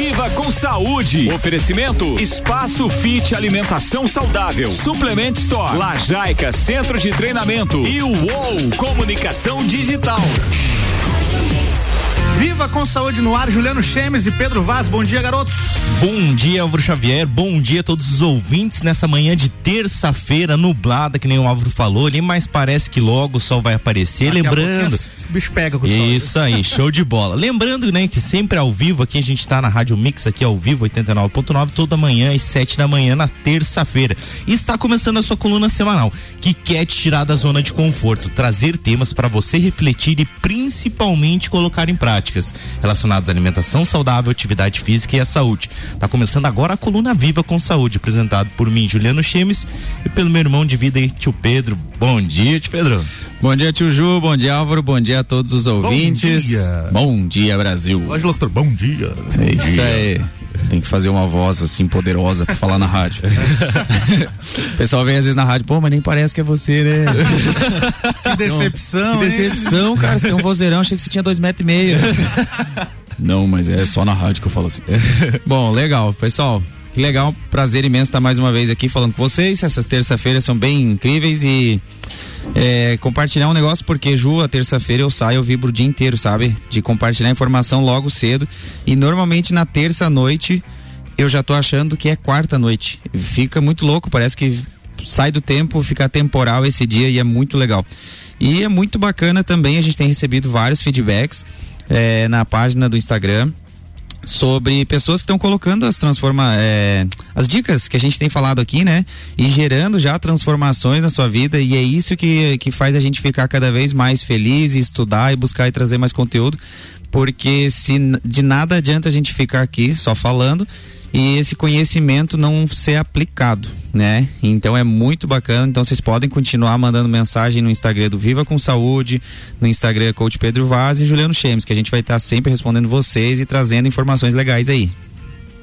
Viva com saúde. Oferecimento Espaço Fit Alimentação Saudável. Suplement Store. Lajaica Centro de Treinamento. E o UOL Comunicação Digital. Viva com saúde no ar, Juliano Chemes e Pedro Vaz. Bom dia, garotos. Bom dia, Álvaro Xavier. Bom dia a todos os ouvintes nessa manhã de terça-feira nublada, que nem o Álvaro falou ali, mas parece que logo o sol vai aparecer. Daqui Lembrando. Bicho pega com. Isso aí, show de bola. Lembrando, né, que sempre ao vivo aqui a gente tá na Rádio Mix aqui ao vivo 89.9 toda manhã às 7 da manhã na terça-feira. E está começando a sua coluna semanal, que quer te tirar da zona de conforto, trazer temas para você refletir e principalmente colocar em prática práticas relacionadas à alimentação saudável, atividade física e à saúde. Tá começando agora a coluna Viva com Saúde, apresentado por mim, Juliano Chemes, e pelo meu irmão de vida, tio Pedro. Bom dia, tio Pedro. Bom dia, tio Ju, bom dia, Álvaro, bom dia a todos os ouvintes. Bom dia, bom dia Brasil. Hoje, doutor, bom dia. É isso aí. Tem que fazer uma voz assim poderosa pra falar na rádio. o pessoal vem às vezes na rádio, pô, mas nem parece que é você, né? que decepção, Que decepção, cara. Você tem um vozeirão, achei que você tinha dois metros e meio. Não, mas é só na rádio que eu falo assim. Bom, legal, pessoal. Que legal, prazer imenso estar mais uma vez aqui falando com vocês. Essas terça-feiras são bem incríveis e é, compartilhar um negócio, porque Ju, a terça-feira eu saio, eu vibro o dia inteiro, sabe? De compartilhar informação logo cedo. E normalmente na terça-noite eu já tô achando que é quarta-noite. Fica muito louco, parece que sai do tempo, fica temporal esse dia e é muito legal. E é muito bacana também, a gente tem recebido vários feedbacks é, na página do Instagram sobre pessoas que estão colocando as transforma é, as dicas que a gente tem falado aqui, né? E gerando já transformações na sua vida e é isso que, que faz a gente ficar cada vez mais feliz, e estudar e buscar e trazer mais conteúdo, porque se de nada adianta a gente ficar aqui só falando e esse conhecimento não ser aplicado, né? Então é muito bacana. Então vocês podem continuar mandando mensagem no Instagram do Viva com Saúde, no Instagram Coach Pedro Vaz e Juliano Chemes, que a gente vai estar sempre respondendo vocês e trazendo informações legais aí.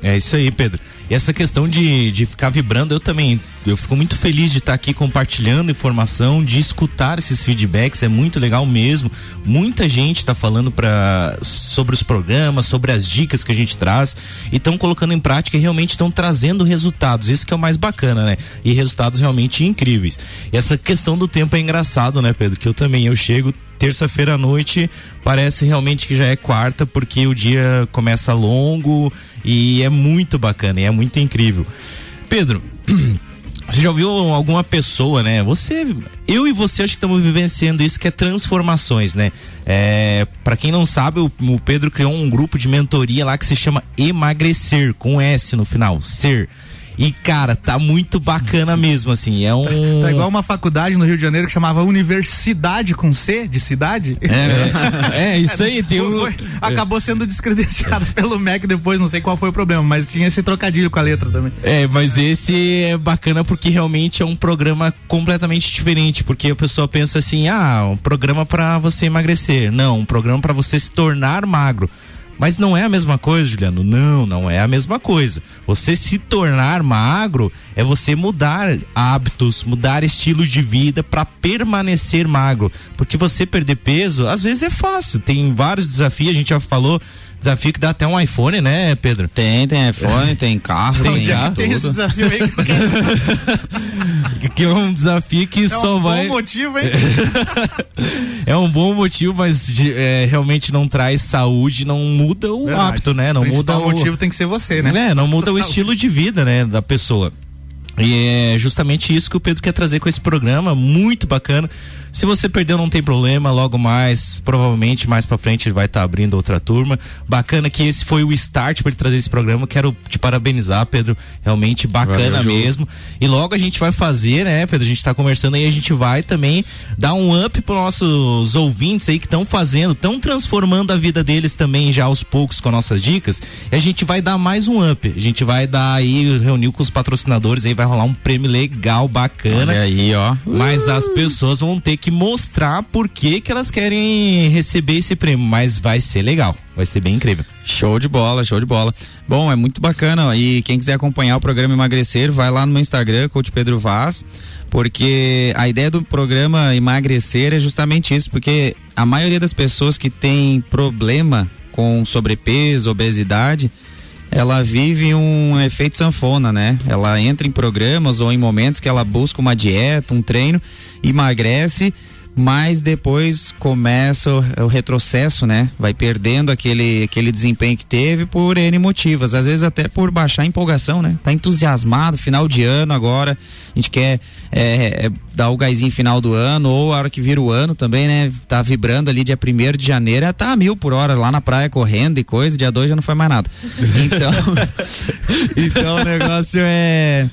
É isso aí, Pedro. E essa questão de, de ficar vibrando, eu também, eu fico muito feliz de estar aqui compartilhando informação, de escutar esses feedbacks, é muito legal mesmo. Muita gente está falando para sobre os programas, sobre as dicas que a gente traz e estão colocando em prática e realmente estão trazendo resultados. Isso que é o mais bacana, né? E resultados realmente incríveis. E essa questão do tempo é engraçado, né, Pedro? Que eu também eu chego terça-feira à noite parece realmente que já é quarta, porque o dia começa longo e é muito bacana, e é muito incrível. Pedro, você já ouviu alguma pessoa, né? Você, eu e você acho que estamos vivenciando isso que é transformações, né? É, para quem não sabe, o, o Pedro criou um grupo de mentoria lá que se chama Emagrecer, com S no final, ser. E, cara, tá muito bacana mesmo, assim. É um. Tá igual uma faculdade no Rio de Janeiro que chamava Universidade com C, de cidade. É, é, é isso aí. Tem um... Foi, acabou sendo descredenciado pelo MEC depois, não sei qual foi o problema, mas tinha esse trocadilho com a letra também. É, mas esse é bacana porque realmente é um programa completamente diferente, porque a pessoa pensa assim: ah, um programa para você emagrecer. Não, um programa para você se tornar magro. Mas não é a mesma coisa, Juliano. Não, não é a mesma coisa. Você se tornar magro é você mudar hábitos, mudar estilo de vida para permanecer magro. Porque você perder peso, às vezes é fácil. Tem vários desafios, a gente já falou Desafio que dá até um iPhone, né, Pedro? Tem, tem iPhone, tem carro, tem, já, tem esse desafio aí. que é um desafio que é só um vai. É um bom motivo, hein? é um bom motivo, mas é, realmente não traz saúde, não muda o Verdade. hábito, né? Não muda o motivo tem que ser você, né? É, não muda o estilo de vida, né, da pessoa. E é justamente isso que o Pedro quer trazer com esse programa, muito bacana. Se você perdeu, não tem problema, logo mais, provavelmente mais para frente ele vai estar tá abrindo outra turma. Bacana que esse foi o start para ele trazer esse programa. Quero te parabenizar, Pedro. Realmente bacana Valeu, mesmo. E logo a gente vai fazer, né, Pedro? A gente está conversando aí, a gente vai também dar um up para nossos ouvintes aí que estão fazendo, estão transformando a vida deles também já aos poucos com nossas dicas. E a gente vai dar mais um up. A gente vai dar aí, reunir com os patrocinadores aí, vai rolar um prêmio legal, bacana. Olha aí, ó. Mas as pessoas vão ter que que mostrar por que, que elas querem receber esse prêmio, mas vai ser legal, vai ser bem incrível. Show de bola, show de bola. Bom, é muito bacana e quem quiser acompanhar o programa Emagrecer, vai lá no meu Instagram, Coach Pedro Vaz, porque a ideia do programa Emagrecer é justamente isso, porque a maioria das pessoas que tem problema com sobrepeso, obesidade, ela vive um efeito sanfona, né? Ela entra em programas ou em momentos que ela busca uma dieta, um treino, emagrece, mas depois começa o, o, retrocesso, né? Vai perdendo aquele, aquele desempenho que teve por N motivos, às vezes até por baixar a empolgação, né? Tá entusiasmado, final de ano agora, a gente quer é, é, dar o gásinho final do ano, ou a hora que vira o ano também, né? Tá vibrando ali dia primeiro de janeiro, tá a mil por hora lá na praia correndo e coisa, dia dois já não foi mais nada. Então, então o negócio é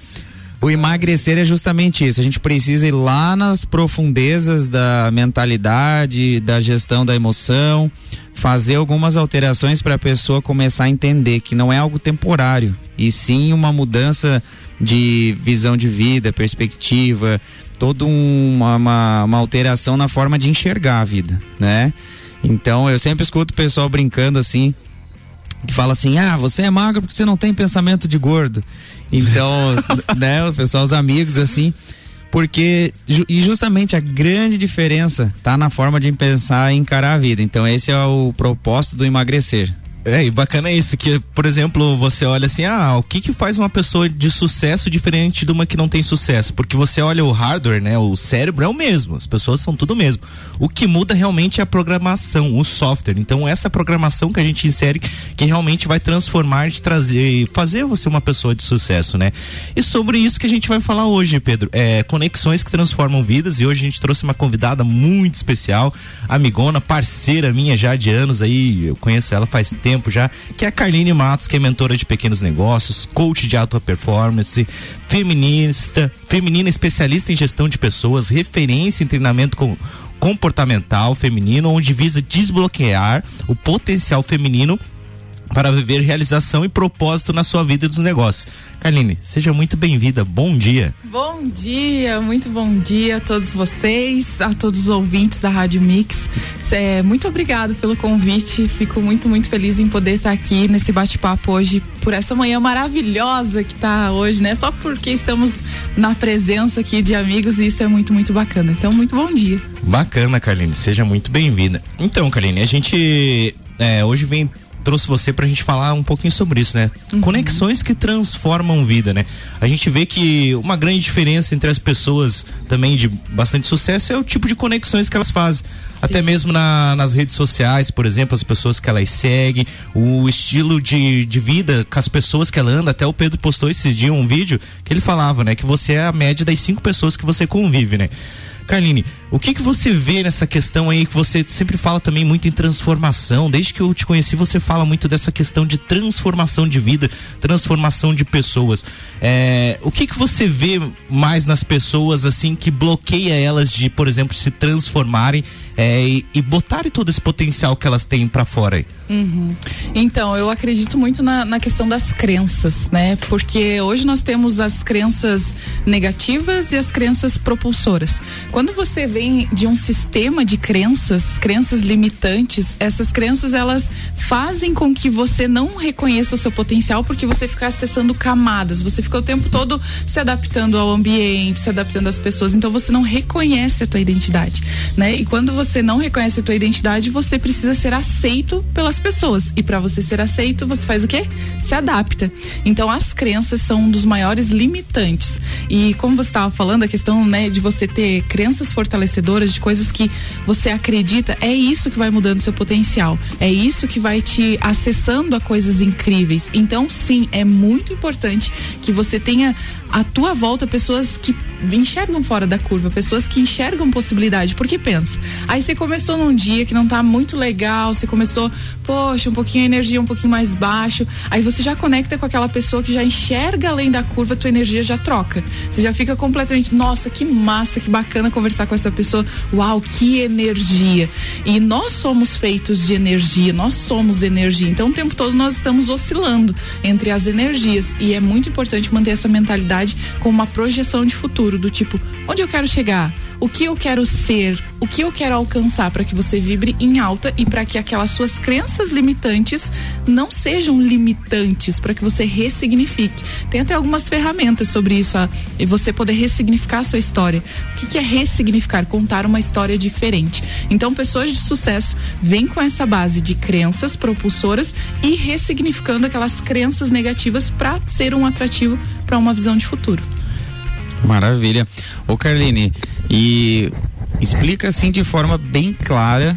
o emagrecer é justamente isso. A gente precisa ir lá nas profundezas da mentalidade, da gestão da emoção, fazer algumas alterações para a pessoa começar a entender que não é algo temporário, e sim uma mudança de visão de vida, perspectiva, toda uma, uma, uma alteração na forma de enxergar a vida, né? Então eu sempre escuto o pessoal brincando assim, que fala assim: ah, você é magro porque você não tem pensamento de gordo. Então, né, o pessoal, os amigos, assim. Porque, e justamente a grande diferença tá na forma de pensar e encarar a vida. Então, esse é o propósito do emagrecer. É, e bacana isso, que, por exemplo, você olha assim, ah, o que que faz uma pessoa de sucesso diferente de uma que não tem sucesso? Porque você olha o hardware, né? O cérebro é o mesmo, as pessoas são tudo mesmo. O que muda realmente é a programação, o software. Então, essa programação que a gente insere que realmente vai transformar, te trazer, fazer você uma pessoa de sucesso, né? E sobre isso que a gente vai falar hoje, Pedro. É, conexões que transformam vidas. E hoje a gente trouxe uma convidada muito especial, amigona, parceira minha já de anos aí. Eu conheço ela faz tempo tempo já, que é a Carline Matos, que é mentora de pequenos negócios, coach de alta performance, feminista, feminina especialista em gestão de pessoas, referência em treinamento com comportamental feminino, onde visa desbloquear o potencial feminino para viver realização e propósito na sua vida e dos negócios. Carline, seja muito bem-vinda. Bom dia. Bom dia, muito bom dia a todos vocês, a todos os ouvintes da Rádio Mix. É, muito obrigado pelo convite. Fico muito, muito feliz em poder estar aqui nesse bate-papo hoje por essa manhã maravilhosa que está hoje, né? Só porque estamos na presença aqui de amigos e isso é muito, muito bacana. Então, muito bom dia. Bacana, Carline. Seja muito bem-vinda. Então, Carline, a gente é, hoje vem trouxe você pra gente falar um pouquinho sobre isso, né? Uhum. Conexões que transformam vida, né? A gente vê que uma grande diferença entre as pessoas também de bastante sucesso é o tipo de conexões que elas fazem. Sim. Até mesmo na, nas redes sociais, por exemplo, as pessoas que elas seguem, o estilo de, de vida com as pessoas que ela anda. Até o Pedro postou esse dia um vídeo que ele falava, né? Que você é a média das cinco pessoas que você convive, né? Carline, o que que você vê nessa questão aí que você sempre fala também muito em transformação? Desde que eu te conheci, você fala muito dessa questão de transformação de vida, transformação de pessoas. É, o que que você vê mais nas pessoas assim que bloqueia elas de, por exemplo, se transformarem é, e, e botarem todo esse potencial que elas têm para fora aí? Uhum. Então, eu acredito muito na, na questão das crenças, né? Porque hoje nós temos as crenças negativas e as crenças propulsoras. Quando você vem de um sistema de crenças, crenças limitantes, essas crenças elas fazem com que você não reconheça o seu potencial porque você fica acessando camadas, você fica o tempo todo se adaptando ao ambiente, se adaptando às pessoas, então você não reconhece a tua identidade, né? E quando você não reconhece a tua identidade, você precisa ser aceito pelas pessoas. E para você ser aceito, você faz o quê? Se adapta. Então as crenças são um dos maiores limitantes. E como você estava falando, a questão, né, de você ter crenças crenças fortalecedoras, de coisas que você acredita, é isso que vai mudando seu potencial. É isso que vai te acessando a coisas incríveis. Então, sim, é muito importante que você tenha à tua volta pessoas que enxergam fora da curva, pessoas que enxergam possibilidade. Porque pensa, aí você começou num dia que não tá muito legal, você começou, poxa, um pouquinho a energia um pouquinho mais baixo, aí você já conecta com aquela pessoa que já enxerga além da curva, tua energia já troca. Você já fica completamente, nossa, que massa, que bacana conversar com essa pessoa. Uau, que energia. E nós somos feitos de energia, nós somos energia. Então o tempo todo nós estamos oscilando entre as energias e é muito importante manter essa mentalidade com uma projeção de futuro, do tipo, onde eu quero chegar? O que eu quero ser, o que eu quero alcançar para que você vibre em alta e para que aquelas suas crenças limitantes não sejam limitantes, para que você ressignifique. Tem até algumas ferramentas sobre isso, e você poder ressignificar a sua história. O que, que é ressignificar? Contar uma história diferente. Então, pessoas de sucesso vêm com essa base de crenças propulsoras e ressignificando aquelas crenças negativas para ser um atrativo para uma visão de futuro. Maravilha. Ô Carline, e explica assim de forma bem clara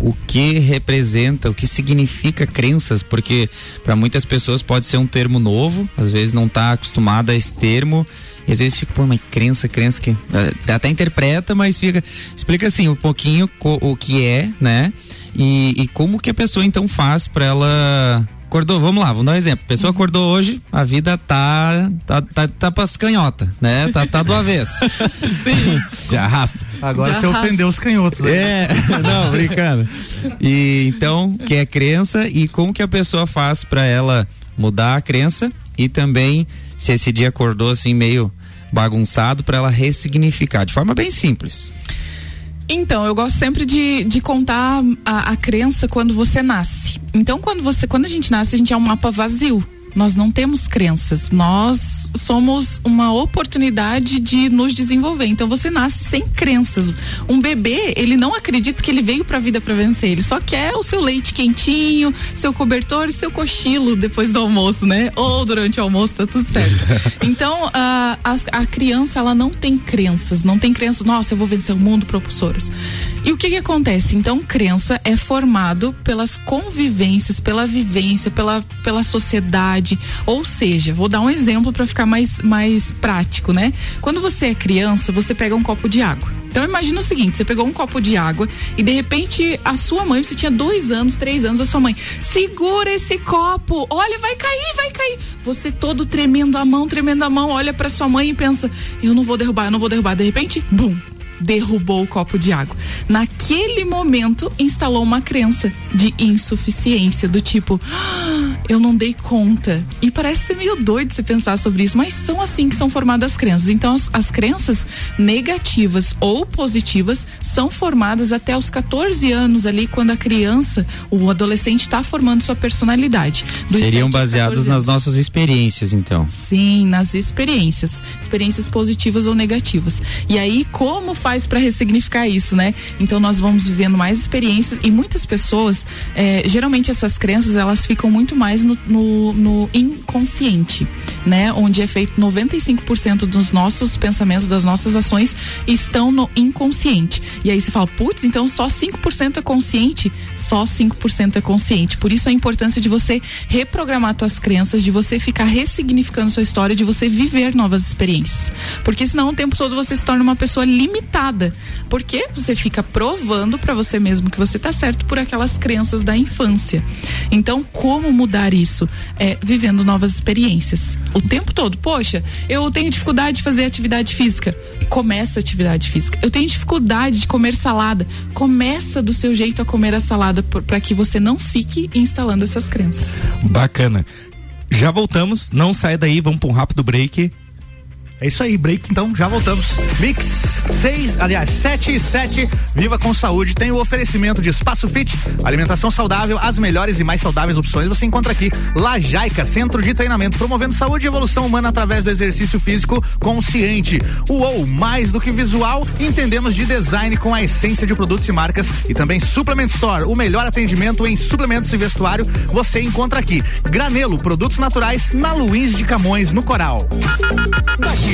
o que representa, o que significa crenças, porque para muitas pessoas pode ser um termo novo, às vezes não está acostumada a esse termo, e às vezes fica, pô, mas crença, crença que é, até interpreta, mas fica, explica assim um pouquinho o que é, né? E, e como que a pessoa então faz para ela Acordou, vamos lá, vamos dar um exemplo. A pessoa acordou hoje, a vida tá tá, tá, tá pras canhota, né? Tá, tá do avesso. Sim. Já arrasta. Agora Já você arrasta. ofendeu os canhotos. né? É, não, brincando. E então, que é crença e como que a pessoa faz para ela mudar a crença e também se esse dia acordou assim meio bagunçado para ela ressignificar de forma bem simples. Então, eu gosto sempre de, de contar a, a crença quando você nasce. Então, quando você, quando a gente nasce, a gente é um mapa vazio. Nós não temos crenças. Nós somos uma oportunidade de nos desenvolver. Então você nasce sem crenças. Um bebê, ele não acredita que ele veio pra vida pra vencer. Ele só quer o seu leite quentinho, seu cobertor e seu cochilo depois do almoço, né? Ou durante o almoço, tá tudo certo. Então, a, a, a criança, ela não tem crenças. Não tem crenças, nossa, eu vou vencer o mundo, propulsoras. E o que que acontece? Então, crença é formado pelas convivências, pela vivência, pela, pela sociedade. Ou seja, vou dar um exemplo para ficar mais, mais prático, né? Quando você é criança, você pega um copo de água. Então imagina o seguinte: você pegou um copo de água e de repente a sua mãe, você tinha dois anos, três anos, a sua mãe, segura esse copo, olha, vai cair, vai cair. Você todo tremendo a mão, tremendo a mão, olha para sua mãe e pensa: eu não vou derrubar, eu não vou derrubar. De repente, bum, derrubou o copo de água. Naquele momento, instalou uma crença de insuficiência, do tipo, "Ah, eu não dei conta. E parece ser meio doido você pensar sobre isso, mas são assim que são formadas as crenças. Então, as, as crenças negativas ou positivas são formadas até os 14 anos ali, quando a criança, o adolescente está formando sua personalidade. Dos Seriam 7 aos baseados 14 nas nossas experiências, então. Sim, nas experiências, experiências positivas ou negativas. E aí, como faz para ressignificar isso, né? Então, nós vamos vivendo mais experiências e muitas pessoas, eh, geralmente essas crenças, elas ficam muito mais no, no, no inconsciente, né? Onde é feito 95% dos nossos pensamentos, das nossas ações estão no inconsciente. E aí você fala, putz, então só 5% é consciente? Só 5% é consciente. Por isso a importância de você reprogramar suas crenças, de você ficar ressignificando sua história, de você viver novas experiências. Porque senão o tempo todo você se torna uma pessoa limitada. Porque você fica provando para você mesmo que você tá certo por aquelas crenças da infância. Então, como mudar isso? É vivendo novas experiências. O tempo todo. Poxa, eu tenho dificuldade de fazer atividade física. Começa a atividade física. Eu tenho dificuldade de comer salada. Começa do seu jeito a comer a salada para que você não fique instalando essas crenças. Bacana. Já voltamos, não sai daí, vamos para um rápido break. É isso aí, break, então já voltamos. Mix 6, aliás, 7 e 7, Viva com Saúde, tem o oferecimento de Espaço Fit, alimentação saudável, as melhores e mais saudáveis opções você encontra aqui. Lajaica, Centro de Treinamento, promovendo saúde e evolução humana através do exercício físico consciente. UOL, mais do que visual, entendemos de design com a essência de produtos e marcas e também Suplement Store, o melhor atendimento em suplementos e vestuário você encontra aqui. Granelo, produtos naturais na Luiz de Camões, no Coral.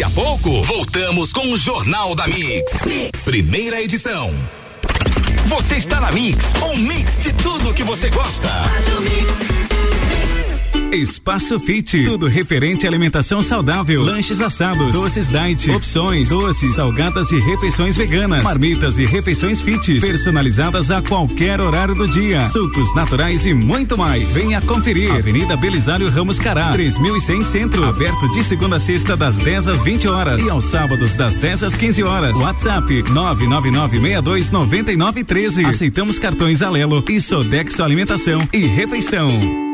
A pouco, voltamos com o Jornal da Mix. Primeira edição. Você está na Mix, um mix de tudo que você gosta. Espaço Fit, tudo referente à alimentação saudável, lanches assados, doces diet, opções, doces, salgadas e refeições veganas, marmitas e refeições fit, personalizadas a qualquer horário do dia, sucos naturais e muito mais. Venha conferir. Avenida Belisário Ramos Cará, 3100 Centro, aberto de segunda a sexta das 10 às 20 horas e aos sábados das 10 às 15 horas. WhatsApp 999629913. Aceitamos cartões Alelo e Sodexo Alimentação e Refeição.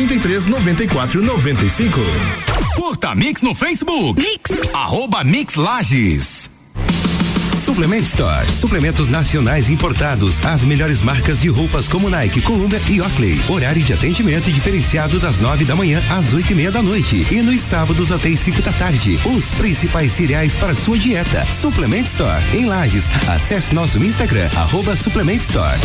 9933 9495. Curta Mix no Facebook. Mix. Arroba Mix Lages. Suplement Store. Suplementos nacionais importados. As melhores marcas de roupas como Nike, Columbia e Oakley. Horário de atendimento diferenciado das nove da manhã às oito e meia da noite. E nos sábados até as cinco da tarde. Os principais cereais para sua dieta. Suplement Store. Em Lages. Acesse nosso Instagram, arroba Suplement Store.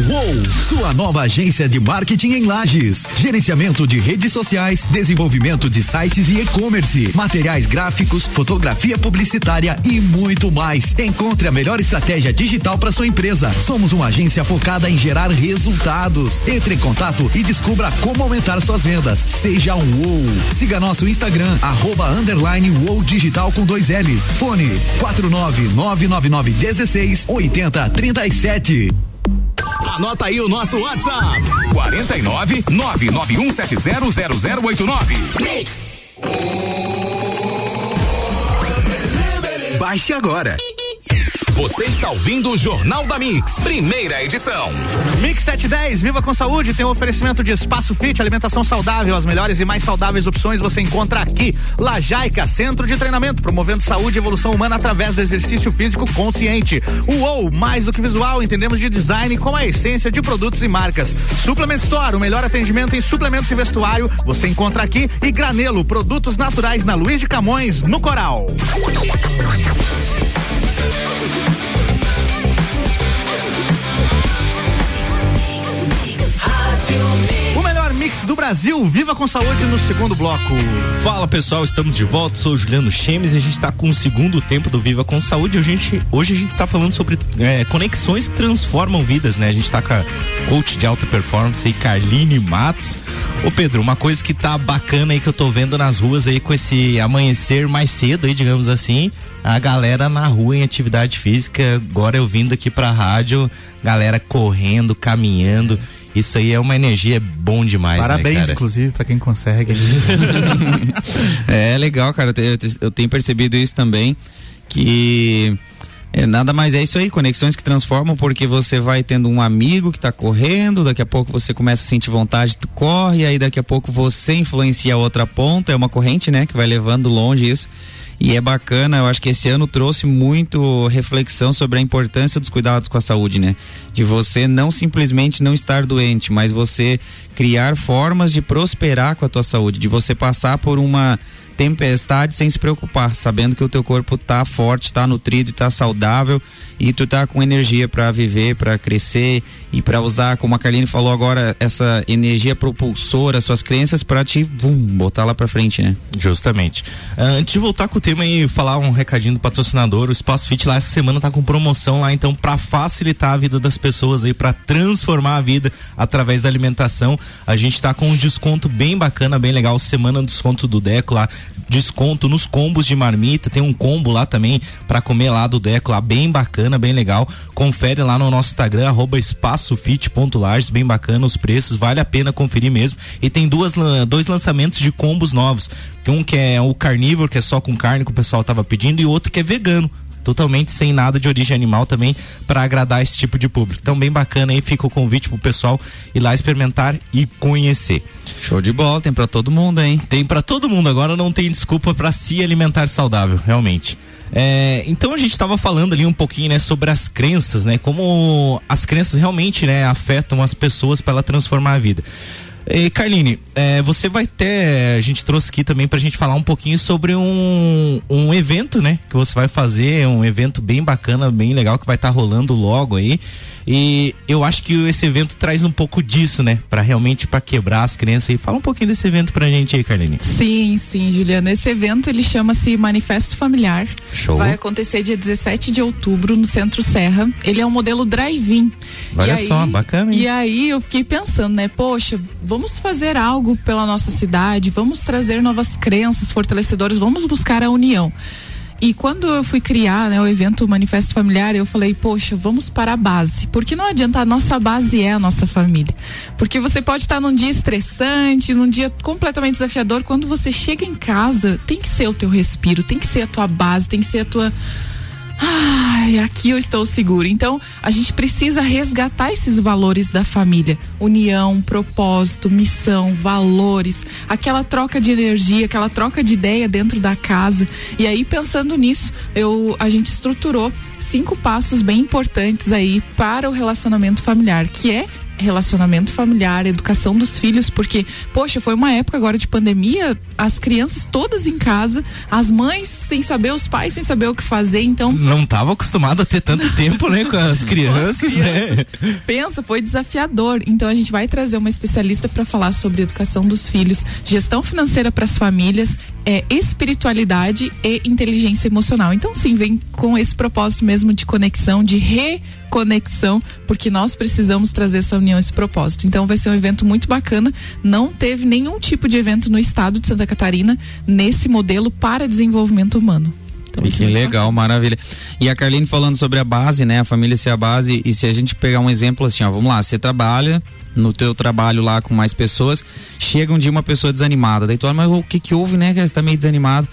Uou, sua nova agência de marketing em Lages. Gerenciamento de redes sociais, desenvolvimento de sites e e-commerce, materiais gráficos, fotografia publicitária e muito mais. Encontre a melhor estratégia digital para sua empresa. Somos uma agência focada em gerar resultados. Entre em contato e descubra como aumentar suas vendas. Seja um Uou. Siga nosso Instagram, arroba underline Digital com dois L's. Fone 49999 16 80 37. Anota aí o nosso WhatsApp: 49 991700089. Baixe agora. Você está ouvindo o Jornal da Mix, primeira edição. Mix 710, viva com saúde, tem um oferecimento de espaço fit, alimentação saudável, as melhores e mais saudáveis opções você encontra aqui. Lajaica, centro de treinamento, promovendo saúde e evolução humana através do exercício físico consciente. UOL, mais do que visual, entendemos de design com a essência de produtos e marcas. Suplement Store, o melhor atendimento em suplementos e vestuário, você encontra aqui. E Granelo, produtos naturais na Luiz de Camões, no Coral. Mix do Brasil, viva com saúde no segundo bloco. Fala pessoal, estamos de volta. Sou Juliano Chemes e a gente está com o segundo tempo do Viva com Saúde. A gente, hoje a gente está falando sobre é, conexões que transformam vidas, né? A gente está com a coach de alta performance aí, Carline Matos. Ô Pedro, uma coisa que tá bacana aí que eu tô vendo nas ruas aí com esse amanhecer mais cedo aí, digamos assim, a galera na rua em atividade física, agora eu vindo aqui pra rádio, galera correndo, caminhando. Isso aí é uma energia bom demais, Parabéns, né, inclusive, para quem consegue. é legal, cara. Eu, eu tenho percebido isso também, que é, nada mais é isso aí, conexões que transformam, porque você vai tendo um amigo que tá correndo, daqui a pouco você começa a sentir vontade, tu corre, aí daqui a pouco você influencia a outra ponta, é uma corrente, né, que vai levando longe isso. E é bacana, eu acho que esse ano trouxe muito reflexão sobre a importância dos cuidados com a saúde, né? De você não simplesmente não estar doente, mas você criar formas de prosperar com a tua saúde, de você passar por uma tempestade sem se preocupar, sabendo que o teu corpo tá forte, tá nutrido, tá saudável e tu tá com energia para viver, para crescer e para usar, como a Carline falou agora, essa energia propulsora, suas crenças para te botar lá para frente, né? Justamente. Uh, antes de voltar com o tema e falar um recadinho do patrocinador, o Espaço Fit lá essa semana tá com promoção lá, então para facilitar a vida das pessoas aí, para transformar a vida através da alimentação, a gente tá com um desconto bem bacana, bem legal, semana do desconto do Deco lá, desconto nos combos de marmita, tem um combo lá também para comer lá do Deco lá, bem bacana, bem legal. Confere lá no nosso Instagram, arroba bem bacana os preços, vale a pena conferir mesmo. E tem duas, dois lançamentos de combos novos. Um que é o carnívoro, que é só com carne, que o pessoal tava pedindo, e outro que é vegano totalmente sem nada de origem animal também para agradar esse tipo de público. Então bem bacana aí, fica o convite pro pessoal ir lá experimentar e conhecer. Show de bola, tem para todo mundo, hein? Tem para todo mundo, agora não tem desculpa para se alimentar saudável, realmente. É, então a gente estava falando ali um pouquinho, né, sobre as crenças, né, como as crenças realmente, né, afetam as pessoas para ela transformar a vida. E Carline, é, você vai ter, a gente trouxe aqui também pra gente falar um pouquinho sobre um, um evento, né? Que você vai fazer, um evento bem bacana, bem legal, que vai estar tá rolando logo aí. E eu acho que esse evento traz um pouco disso, né? Para realmente para quebrar as crenças e fala um pouquinho desse evento pra gente aí, Carline. Sim, sim, Juliana. Esse evento ele chama-se Manifesto Familiar. Show. Vai acontecer dia 17 de outubro no Centro Serra. Ele é um modelo drive-in. Olha E só, aí- bacana, hein? E aí eu fiquei pensando, né? Poxa, vamos fazer algo pela nossa cidade, vamos trazer novas crenças fortalecedoras, vamos buscar a união. E quando eu fui criar né, o evento Manifesto Familiar, eu falei, poxa, vamos para a base. Porque não adianta, a nossa base é a nossa família. Porque você pode estar num dia estressante, num dia completamente desafiador. Quando você chega em casa, tem que ser o teu respiro, tem que ser a tua base, tem que ser a tua. Ai, aqui eu estou seguro. Então, a gente precisa resgatar esses valores da família: união, propósito, missão, valores, aquela troca de energia, aquela troca de ideia dentro da casa. E aí, pensando nisso, eu, a gente estruturou cinco passos bem importantes aí para o relacionamento familiar, que é relacionamento familiar, educação dos filhos, porque, poxa, foi uma época agora de pandemia, as crianças todas em casa, as mães sem saber, os pais sem saber o que fazer, então Não tava acostumado a ter tanto tempo, né, com as crianças, né? Pensa, foi desafiador. Então a gente vai trazer uma especialista para falar sobre educação dos filhos, gestão financeira para as famílias, é, espiritualidade e inteligência emocional. Então sim, vem com esse propósito mesmo de conexão, de reconexão, porque nós precisamos trazer essa união, esse propósito. Então vai ser um evento muito bacana. Não teve nenhum tipo de evento no estado de Santa Catarina nesse modelo para desenvolvimento humano. Então, que legal, maravilha. E a Carline falando sobre a base, né? A família ser a base. E se a gente pegar um exemplo assim, ó, vamos lá, você trabalha no teu trabalho lá com mais pessoas, chega um dia uma pessoa desanimada, daí tu olha, mas o que que houve, né? Que você tá meio desanimado.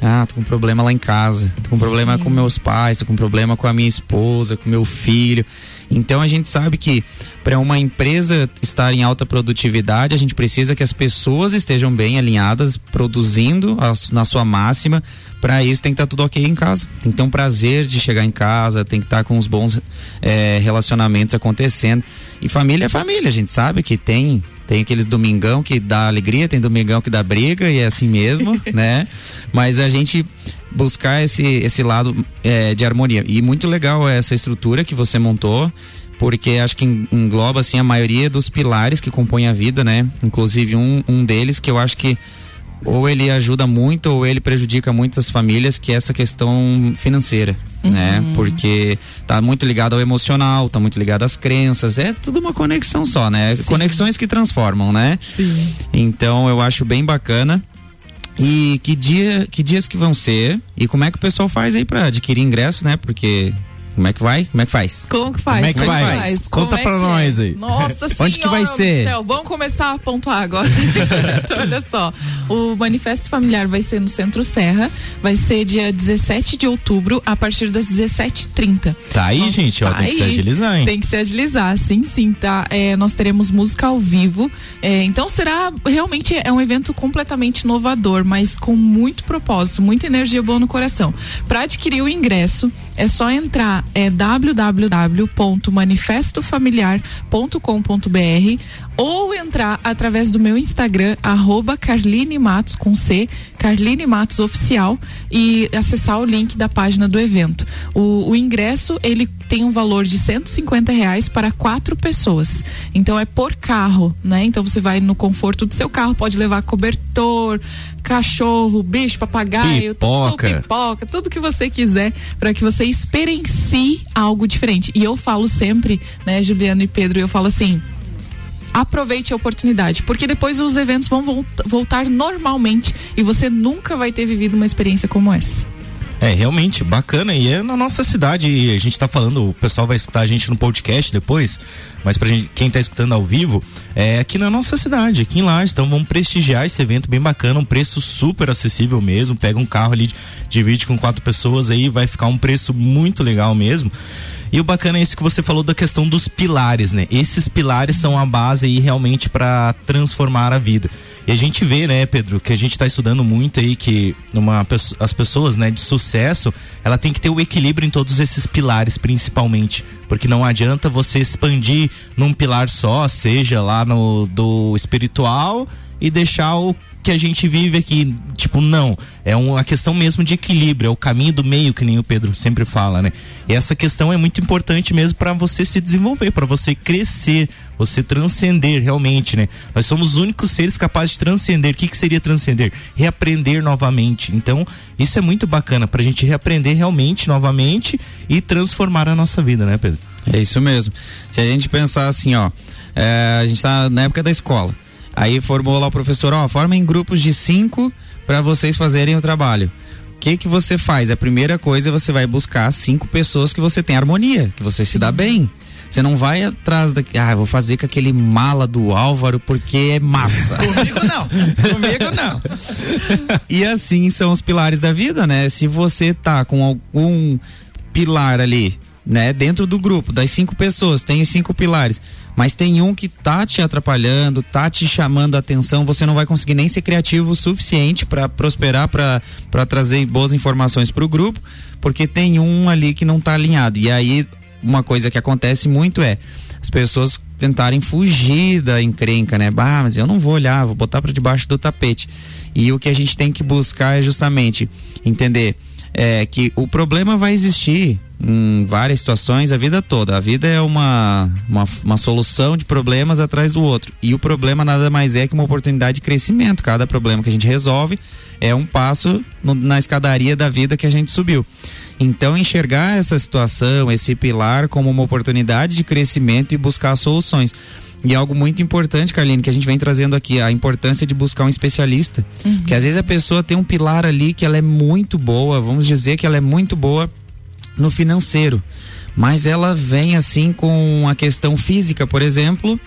Ah, tô com problema lá em casa, tô com problema com meus pais, tô com problema com a minha esposa, com meu filho. Então a gente sabe que para uma empresa estar em alta produtividade, a gente precisa que as pessoas estejam bem alinhadas, produzindo a- na sua máxima. Para isso tem que estar tudo ok em casa. Tem que ter um prazer de chegar em casa, tem que estar com os bons eh, relacionamentos acontecendo. E família é família, a gente sabe que tem tem aqueles domingão que dá alegria, tem domingão que dá briga e é assim mesmo, né? Mas a gente buscar esse, esse lado eh, de harmonia. E muito legal essa estrutura que você montou, porque acho que en- engloba assim a maioria dos pilares que compõem a vida, né? Inclusive um, um deles que eu acho que ou ele ajuda muito ou ele prejudica muito as famílias, que é essa questão financeira, né? Porque tá muito ligado ao emocional, tá muito ligado às crenças, é tudo uma conexão só, né? Conexões que transformam, né? Então eu acho bem bacana. E que dia, que dias que vão ser? E como é que o pessoal faz aí pra adquirir ingresso, né? Porque como é que vai? Como é que faz? Como que faz? Como é que faz? Conta Como é pra que nós aí. Nossa Onde que vai Senhora ser? céu, Vamos começar a pontuar agora. então, olha só. O Manifesto Familiar vai ser no Centro Serra. Vai ser dia 17 de outubro, a partir das 17h30. Tá aí, Nossa, gente, ó, tá tem que se aí. agilizar, hein? Tem que se agilizar, sim, sim, tá? É, nós teremos música ao vivo. É, então será realmente é um evento completamente inovador, mas com muito propósito, muita energia boa no coração. Para adquirir o ingresso, é só entrar é www.manifestofamiliar.com.br ou entrar através do meu Instagram, arroba Carline Matos com C, Carline Matos Oficial, e acessar o link da página do evento. O, o ingresso, ele tem um valor de 150 reais para quatro pessoas. Então é por carro, né? Então você vai no conforto do seu carro, pode levar cobertor, cachorro, bicho, papagaio, tudo, Pipoca. pipoca, tudo que você quiser, para que você experiencie algo diferente. E eu falo sempre, né, Juliano e Pedro, eu falo assim, aproveite a oportunidade, porque depois os eventos vão volt- voltar normalmente e você nunca vai ter vivido uma experiência como essa. É, realmente, bacana. E é na nossa cidade. A gente tá falando, o pessoal vai escutar a gente no podcast depois, mas gente, quem tá escutando ao vivo, é aqui na nossa cidade, aqui em Lages. Então vamos prestigiar esse evento bem bacana, um preço super acessível mesmo. Pega um carro ali, divide com quatro pessoas aí, vai ficar um preço muito legal mesmo. E o bacana é isso que você falou da questão dos pilares, né? Esses pilares são a base aí realmente para transformar a vida. E a gente vê, né, Pedro, que a gente está estudando muito aí que uma, as pessoas, né, de ela tem que ter o equilíbrio em todos esses pilares, principalmente, porque não adianta você expandir num pilar só, seja lá no do espiritual e deixar o que a gente vive aqui. Tipo, não. É uma questão mesmo de equilíbrio, é o caminho do meio, que nem o Pedro sempre fala, né? E essa questão é muito importante mesmo para você se desenvolver, para você crescer, você transcender realmente, né? Nós somos os únicos seres capazes de transcender. O que, que seria transcender? Reaprender novamente. Então, isso é muito bacana pra gente reaprender realmente novamente e transformar a nossa vida, né, Pedro? É isso mesmo. Se a gente pensar assim, ó, é, a gente tá na época da escola. Aí formou lá o professor, ó, forma em grupos de cinco para vocês fazerem o trabalho. O que que você faz? A primeira coisa você vai buscar cinco pessoas que você tem harmonia, que você se dá bem. Você não vai atrás da. Ah, vou fazer com aquele mala do Álvaro porque é massa. Comigo não. Comigo não. e assim são os pilares da vida, né? Se você tá com algum pilar ali, né, dentro do grupo, das cinco pessoas, tem os cinco pilares, mas tem um que tá te atrapalhando, tá te chamando a atenção, você não vai conseguir nem ser criativo o suficiente para prosperar, para trazer boas informações para o grupo, porque tem um ali que não tá alinhado. E aí uma coisa que acontece muito é as pessoas tentarem fugir da encrenca, né? Bah, mas eu não vou olhar, vou botar para debaixo do tapete. E o que a gente tem que buscar é justamente entender é, que o problema vai existir em várias situações a vida toda. A vida é uma, uma, uma, solução de problemas atrás do outro. E o problema nada mais é que uma oportunidade de crescimento. Cada problema que a gente resolve é um passo no, na escadaria da vida que a gente subiu. Então, enxergar essa situação, esse pilar, como uma oportunidade de crescimento e buscar soluções. E algo muito importante, Carline, que a gente vem trazendo aqui, a importância de buscar um especialista. Uhum. Porque às vezes a pessoa tem um pilar ali que ela é muito boa, vamos dizer que ela é muito boa no financeiro. Mas ela vem assim com a questão física, por exemplo,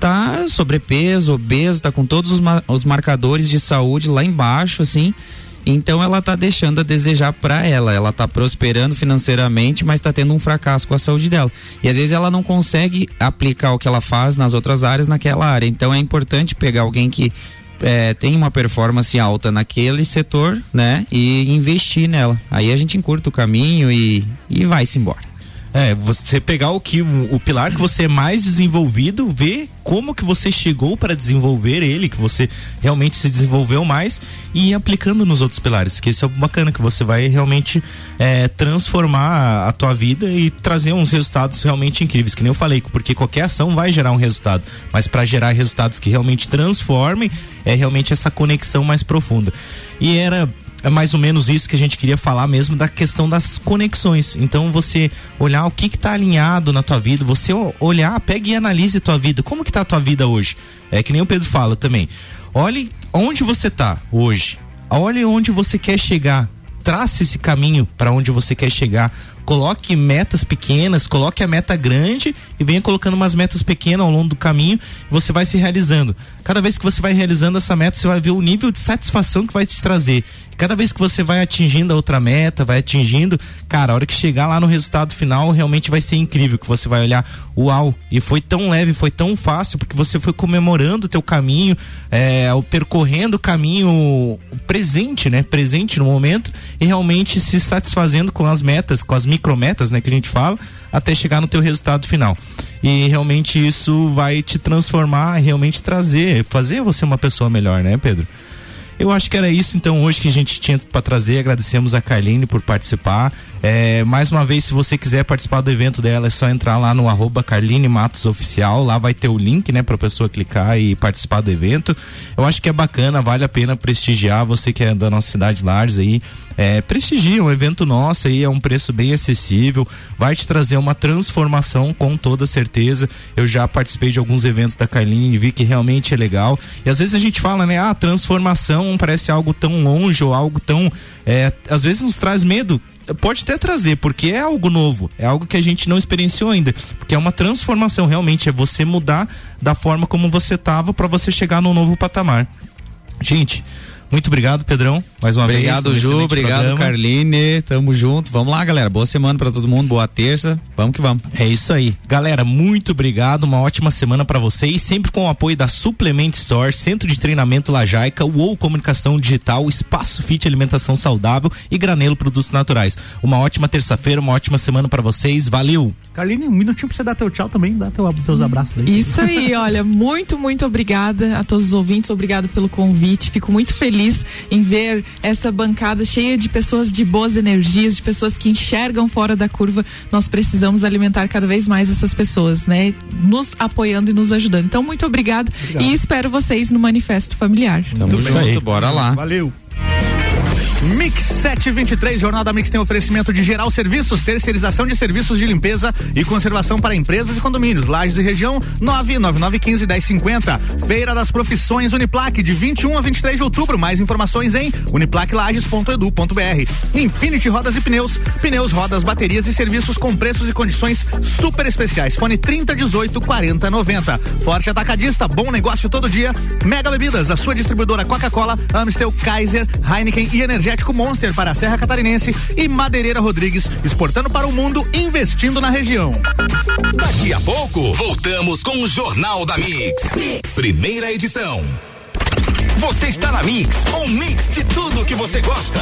tá sobrepeso, obeso, tá com todos os, ma os marcadores de saúde lá embaixo, assim. Então ela tá deixando a desejar para ela. Ela tá prosperando financeiramente, mas tá tendo um fracasso com a saúde dela. E às vezes ela não consegue aplicar o que ela faz nas outras áreas naquela área. Então é importante pegar alguém que é, tem uma performance alta naquele setor, né? E investir nela. Aí a gente encurta o caminho e, e vai-se embora. É, você pegar o que o, pilar que você é mais desenvolvido, ver como que você chegou para desenvolver ele, que você realmente se desenvolveu mais e ir aplicando nos outros pilares, que isso é bacana que você vai realmente é, transformar a tua vida e trazer uns resultados realmente incríveis, que nem eu falei, porque qualquer ação vai gerar um resultado, mas para gerar resultados que realmente transformem, é realmente essa conexão mais profunda. E era é mais ou menos isso que a gente queria falar mesmo da questão das conexões. Então você olhar o que que tá alinhado na tua vida, você olhar, pegue e analise tua vida. Como que tá a tua vida hoje? É que nem o Pedro fala também. Olhe onde você tá hoje. Olhe onde você quer chegar. Trace esse caminho para onde você quer chegar coloque metas pequenas, coloque a meta grande e venha colocando umas metas pequenas ao longo do caminho, você vai se realizando. Cada vez que você vai realizando essa meta, você vai ver o nível de satisfação que vai te trazer. Cada vez que você vai atingindo a outra meta, vai atingindo, cara, a hora que chegar lá no resultado final, realmente vai ser incrível, que você vai olhar, uau, e foi tão leve, foi tão fácil, porque você foi comemorando o teu caminho, é, percorrendo o caminho presente, né? Presente no momento, e realmente se satisfazendo com as metas, com as micrometas, né, que a gente fala, até chegar no teu resultado final. E realmente isso vai te transformar, realmente trazer, fazer você uma pessoa melhor, né, Pedro? Eu acho que era isso então hoje que a gente tinha para trazer. Agradecemos a Carline por participar. É, mais uma vez, se você quiser participar do evento dela, é só entrar lá no arroba Carline Matos Oficial. Lá vai ter o link, né, pra pessoa clicar e participar do evento. Eu acho que é bacana, vale a pena prestigiar. Você que é da nossa cidade Lares aí, é, prestigia um evento nosso aí, é um preço bem acessível, vai te trazer uma transformação com toda certeza. Eu já participei de alguns eventos da Carline e vi que realmente é legal. E às vezes a gente fala, né, ah, transformação parece algo tão longe ou algo tão. É, às vezes nos traz medo pode até trazer, porque é algo novo, é algo que a gente não experienciou ainda, porque é uma transformação realmente, é você mudar da forma como você estava para você chegar num novo patamar. Gente, Muito obrigado, Pedrão, mais uma obrigado, vez. Obrigado, Ju, obrigado. Carline. Tamo junto. Vamos lá, galera. Boa semana para todo mundo, boa terça. Vamos que vamos. É isso aí. Galera, muito obrigado. Uma ótima semana para vocês, sempre com o apoio da Suplement Store, Centro de Treinamento Lajaica, UOL Comunicação Digital, Espaço Fit Alimentação Saudável e Granelo Produtos Naturais. Uma ótima terça-feira, uma ótima semana para vocês. Valeu. Carline, um minutinho pra você dar teu tchau também, dar teu, teus abraços aí. Isso aí, olha, muito, muito obrigada a todos os ouvintes, obrigado pelo convite. Fico muito feliz em ver essa bancada cheia de pessoas de boas energias, de pessoas que enxergam fora da curva. Nós precisamos alimentar cada vez mais essas pessoas, né? Nos apoiando e nos ajudando. Então, muito obrigado, obrigado. e espero vocês no Manifesto Familiar. Tamo junto, bora lá. Valeu. Mix 723, Jornal da Mix tem oferecimento de geral serviços, terceirização de serviços de limpeza e conservação para empresas e condomínios. Lages e região 99915 1050. Feira das Profissões Uniplaque de 21 a 23 de outubro. Mais informações em uniplaquelages.edu.br. Infinity Rodas e Pneus, pneus, rodas, baterias e serviços com preços e condições super especiais. Fone 3018 4090. Forte Atacadista, bom negócio todo dia. Mega Bebidas, a sua distribuidora Coca-Cola, Amstel, Kaiser, Heineken e energético Monster para a Serra Catarinense e Madeireira Rodrigues, exportando para o mundo, investindo na região. Daqui a pouco, voltamos com o Jornal da mix. mix. Primeira edição. Você está na Mix, um mix de tudo que você gosta.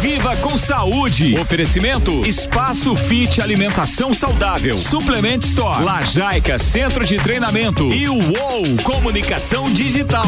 Viva com saúde. Oferecimento Espaço Fit Alimentação Saudável. Suplement Store. Lajaica Centro de Treinamento. E o UOL Comunicação Digital.